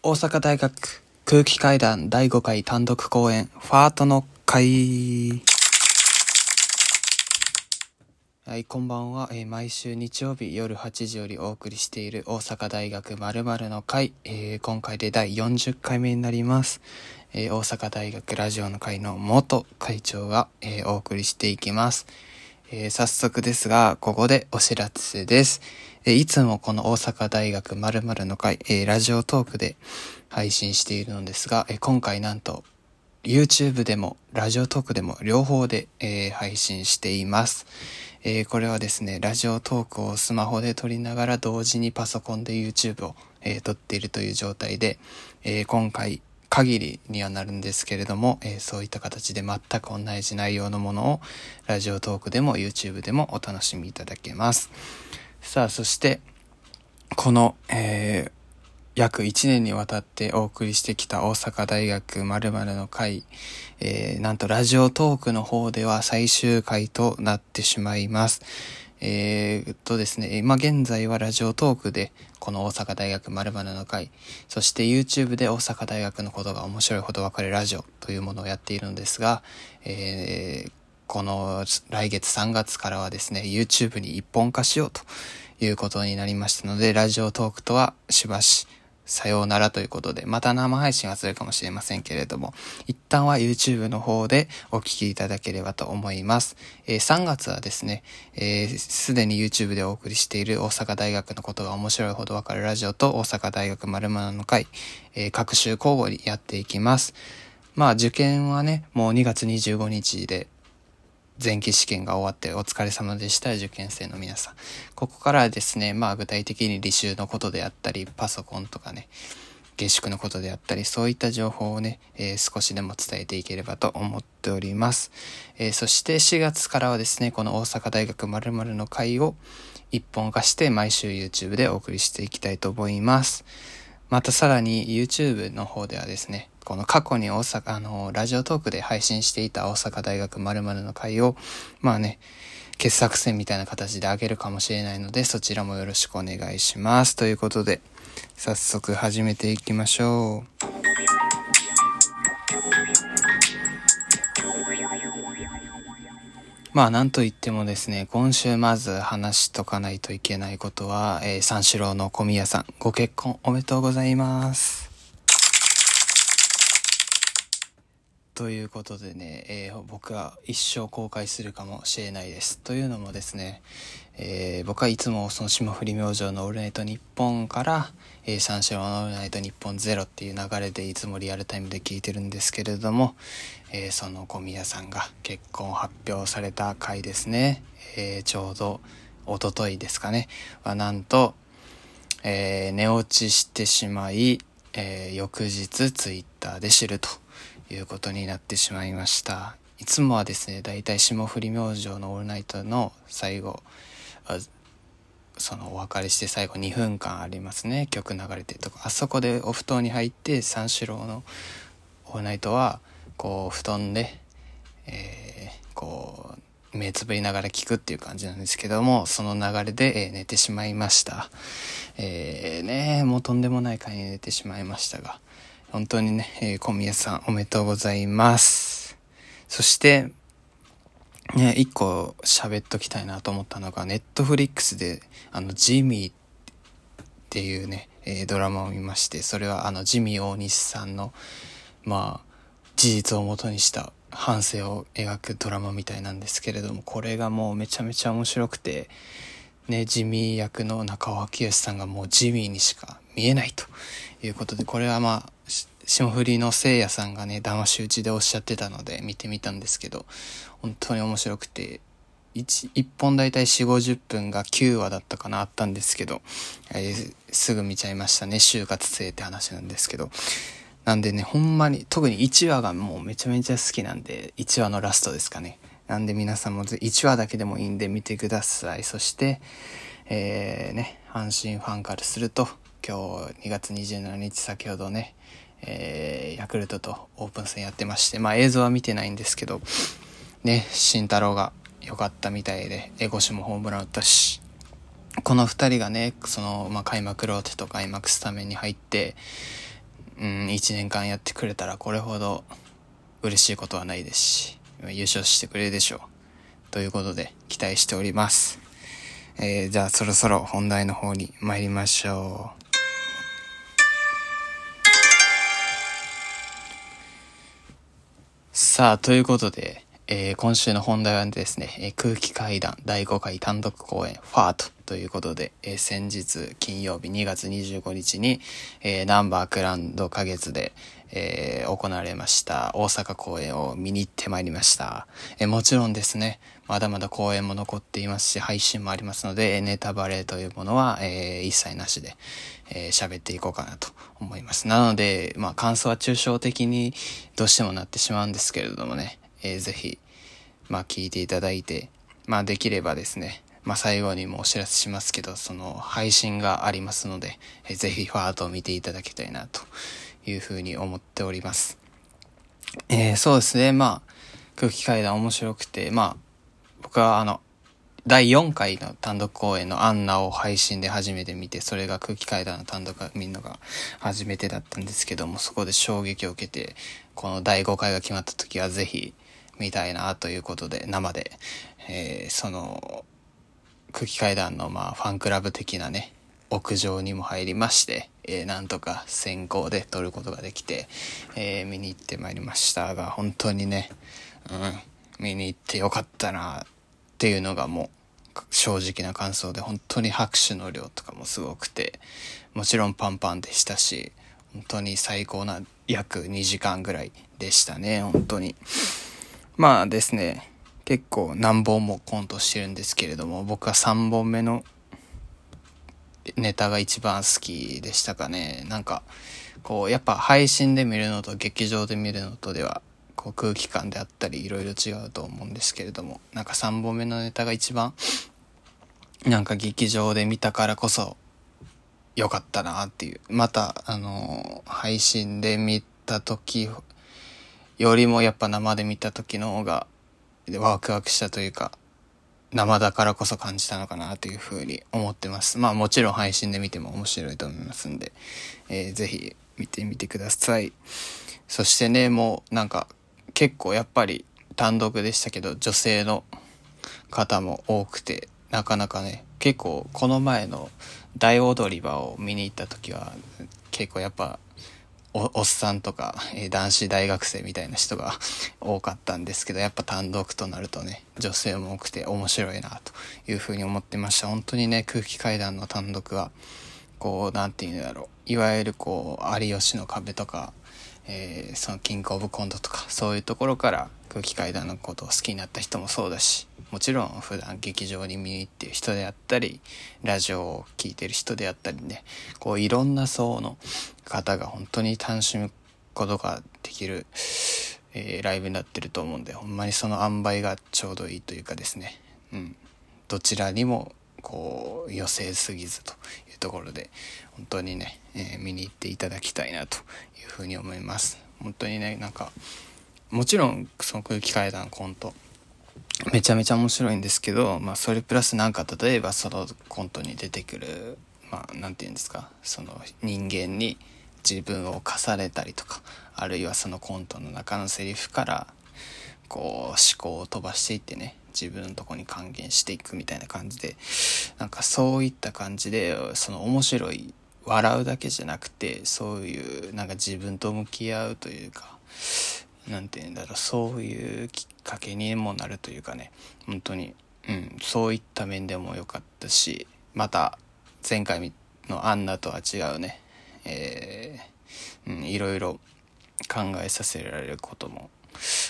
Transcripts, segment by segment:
大阪大学空気階段第5回単独公演ファートの会はい、こんばんは、えー毎週日曜日夜8時よりお送りしている大阪大学〇〇の会、えー今回で第40回目になります。えー大阪大学ラジオの会の元会長が、えーお送りしていきます。えー早速ですが、ここでお知らせです。えーいつもこの大阪大学〇〇の会、えーラジオトークで配信しているのですが、え今回なんと YouTube でもラジオトークでも両方で、え配信しています。えこれはですね、ラジオトークをスマホで撮りながら同時にパソコンで YouTube を、え撮っているという状態で、え今回限りにはなるんですけれども、えーそういった形で全く同じ内容のものをラジオトークでも YouTube でもお楽しみいただけます。さあ、そして、この、えー約1年にわたってお送りしてきた大阪大学〇〇の会、えーなんとラジオトークの方では最終回となってしまいます。えーっとですね、今現在はラジオトークでこの大阪大学〇〇の会、そして YouTube で大阪大学のことが面白いほどわかるラジオというものをやっているのですが、えーこの来月3月からはですね、YouTube に一本化しようということになりましたので、ラジオトークとはしばしさようならということで、また生配信はするかもしれませんけれども、一旦は YouTube の方でお聞きいただければと思います。えー3月はですね、えーでに YouTube でお送りしている大阪大学のことが面白いほどわかるラジオと大阪大学〇〇の会、えー各週交互にやっていきます。まあ受験はね、もう2月25日で前期試験が終わってお疲れ様でした受験生の皆さん。ここからはですね、まあ具体的に履修のことであったり、パソコンとかね、下宿のことであったり、そういった情報をね、えー少しでも伝えていければと思っております。えーそして4月からはですね、この大阪大学〇〇の会を一本化して毎週 YouTube でお送りしていきたいと思います。またさらに YouTube の方ではですね、この過去に大阪、あの、ラジオトークで配信していた大阪大学〇〇の会を、まあね、傑作選みたいな形で上げるかもしれないので、そちらもよろしくお願いします。ということで、早速始めていきましょう。まあなんといってもですね、今週まず話しとかないといけないことは、えー三四郎の小宮さん、ご結婚おめでとうございます。ということでね、えー僕は一生公開するかもしれないです。というのもですね、えー僕はいつもその霜降り明星のオールナイトニッポンから、えー三四郎のオールナイトニッポンゼロっていう流れでいつもリアルタイムで聞いてるんですけれども、えーその小宮さんが結婚を発表された回ですね、えーちょうど一昨日ですかね、はなんと、えー寝落ちしてしまい、えー翌日ツイッターで知ると。いうことになってしまいました。いつもはですね、だいたい霜降り明星のオールナイトの最後、そのお別れして最後2分間ありますね。曲流れてとか。あそこでお布団に入って三四郎のオールナイトは、こう、布団で、えーこう、目つぶりながら聞くっていう感じなんですけども、その流れで、え寝てしまいました。えーねもうとんでもない回に寝てしまいましたが、本当にね、えー小宮さんおめでとうございます。そして、ね、一個喋っときたいなと思ったのが、ネットフリックスで、あの、ジミーっていうね、えードラマを見まして、それはあの、ジミー大西さんの、まあ、事実をもとにした反省を描くドラマみたいなんですけれども、これがもうめちゃめちゃ面白くて、ね、ジミー役の中尾明義さんがもうジミーにしか見えないということで、これはまあ、霜降りのせいやさんがね、騙し討ちでおっしゃってたので見てみたんですけど、本当に面白くて、1, 一本大体4、50分が9話だったかなあったんですけど、えーすぐ見ちゃいましたね。就活生って話なんですけど。なんでね、ほんまに、特に1話がもうめちゃめちゃ好きなんで、1話のラストですかね。なんで皆さんも1話だけでもいいんで見てください。そして、えー、ね、阪神ファンからすると、今日2月27日先ほどね、えー、ヤクルトとオープン戦やってまして、まあ映像は見てないんですけど、ね、慎太郎が良かったみたいで、エゴシもホームラン打ったし、この二人がね、その、まあ、開幕ローテと開幕スタメンに入って、うん、1年間やってくれたらこれほど嬉しいことはないですし、優勝してくれるでしょう。ということで、期待しております。えー、じゃあそろそろ本題の方に参りましょう。さあ、ということで、えー、今週の本題はですね、えー、空気階段第5回単独公演ファートということで、えー、先日金曜日2月25日に、えー、ナンバークランド花月で、えー、行われました大阪公演を見に行ってまいりました。えー、もちろんですね、まだまだ公演も残っていますし、配信もありますので、ネタバレというものは、えー、一切なしで、え喋っていこうかなと思います。なので、まあ感想は抽象的にどうしてもなってしまうんですけれどもね、えー、ぜひ、まあ聞いていただいて、まあできればですね、まあ最後にもお知らせしますけど、その配信がありますので、えー、ぜひファートを見ていただきたいなというふうに思っております。えー、そうですね。まあ、空気階段面白くて、まあ、僕はあの、第4回の単独公演のアンナを配信で初めて見て、それが空気階段の単独見るのが初めてだったんですけども、そこで衝撃を受けて、この第5回が決まった時はぜひ見たいなということで、生で、えー、その、空気階段のまあファンクラブ的なね、屋上にも入りまして、えー、なんとか先行で撮ることができて、えー、見に行ってまいりましたが、本当にね、うん、見に行ってよかったなっていうのがもう正直な感想で、本当に拍手の量とかもすごくて、もちろんパンパンでしたし、本当に最高な約2時間ぐらいでしたね、本当に。まあですね、結構何本もコントしてるんですけれども、僕は3本目のネタが一番好きでしたかね。なんか、こう、やっぱ配信で見るのと劇場で見るのとでは、こう空気感であったりいろいろ違うと思うんですけれども、なんか3本目のネタが一番、なんか劇場で見たからこそ、良かったなっていう。また、あの、配信で見た時よりもやっぱ生で見た時の方が、ワクワクしたというか、生だからこそ感じたのかなというふうに思ってます。まあもちろん配信で見ても面白いと思いますんで、えー、ぜひ見てみてください。そしてね、もうなんか結構やっぱり単独でしたけど、女性の方も多くて、なかなかね、結構この前の大踊り場を見に行った時は結構やっぱおっさんとか、え、男子大学生みたいな人が多かったんですけど、やっぱ単独となるとね、女性も多くて面白いなというふうに思ってました。本当にね、空気階段の単独は、こう、なんていうんだろう。いわゆるこう、有吉の壁とか、えー、そのキングオブコントとか、そういうところから空気階段のことを好きになった人もそうだし、もちろん普段劇場に見に行ってる人であったり、ラジオを聴いてる人であったりね、こういろんな層の方が本当に楽しむことができる、えー、ライブになってると思うんで、ほんまにその塩梅がちょうどいいというかですね、うん。どちらにもこう寄せすぎずというところで本当にね、えー、見に行っていただきたいなというふうに思います本当にねなんかもちろんその空気階段コントめちゃめちゃ面白いんですけど、まあ、それプラスなんか例えばそのコントに出てくるまあ何て言うんですかその人間に自分を課されたりとかあるいはそのコントの中のセリフからこう思考を飛ばしていってね自分のとこに還元していくみたいな感じでなんかそういった感じでその面白い笑うだけじゃなくてそういうなんか自分と向き合うというか何て言うんだろうそういうきっかけにもなるというかね。本当に、うん、そういった面でも良かったしまた前回のアンナとは違うね、えー、うん、いろいろ考えさせられることも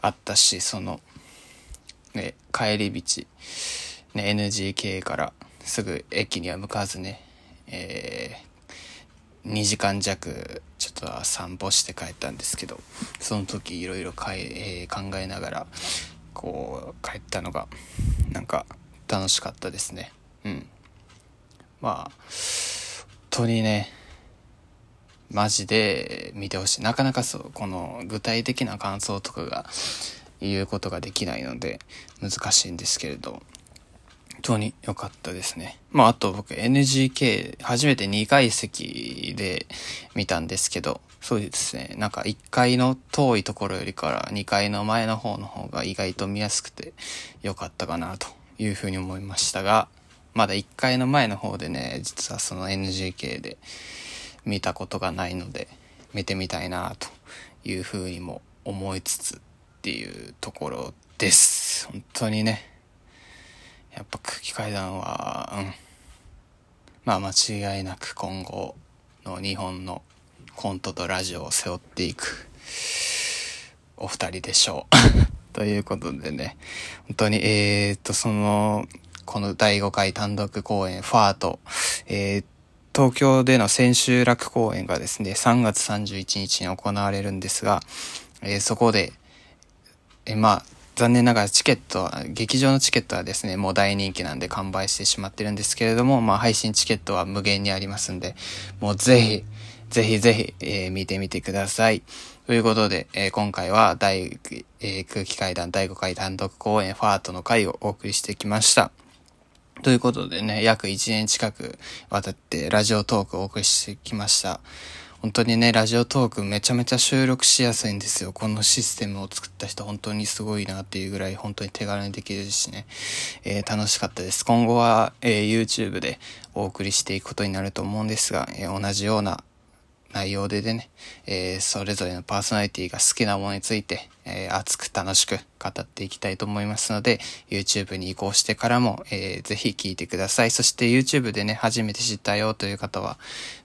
あったしその、ね、帰り道、ね、NGK からすぐ駅には向かわずね、えー、2時間弱ちょっと散歩して帰ったんですけどその時いろいろ考えながらこう帰ったのがなんか楽しかったですね。うん。まあ本当にねマジで見てほしい。なかなかそうこの具体的な感想とかが言うことができないので難しいんですけれど。当に良かったですね。まあ、あと僕 NGK 初めて2階席で見たんですけど、そうですね。なんか1階の遠いところよりから2階の前の方の方が意外と見やすくて良かったかなというふうに思いましたが、まだ1階の前の方でね、実はその NGK で見たことがないので、見てみたいなというふうにも思いつつっていうところです。本当にね。やっぱ空気階段は、うん。まあ間違いなく今後の日本のコントとラジオを背負っていくお二人でしょう。ということでね、本当に、えー、っと、その、この第5回単独公演、ファート、えー、東京での千秋楽公演がですね、3月31日に行われるんですが、えー、そこで、えー、まあ、残念ながらチケットは、劇場のチケットはですね、もう大人気なんで完売してしまってるんですけれども、まあ配信チケットは無限にありますんで、もうぜひ、ぜひぜひ、えー、見てみてください。ということで、えー、今回は第、えー、空気階段第5回単独公演ファートの回をお送りしてきました。ということでね、約1年近く渡ってラジオトークをお送りしてきました。本当にね、ラジオトークめちゃめちゃ収録しやすいんですよ。このシステムを作った人本当にすごいなっていうぐらい本当に手軽にできるしね、えー、楽しかったです。今後は、えー、YouTube でお送りしていくことになると思うんですが、えー、同じような内容ででね、えー、それぞれのパーソナリティが好きなものについて、えー、熱く楽しく語っていきたいと思いますので、YouTube に移行してからも、えー、ぜひ聞いてください。そして YouTube でね、初めて知ったよという方は、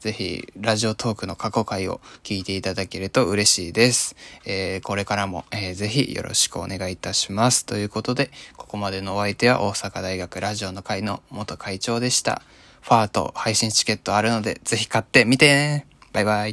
ぜひ、ラジオトークの過去回を聞いていただけると嬉しいです。えー、これからも、えー、ぜひよろしくお願いいたします。ということで、ここまでのお相手は大阪大学ラジオの会の元会長でした。ファート配信チケットあるので、ぜひ買ってみてねバイバイ。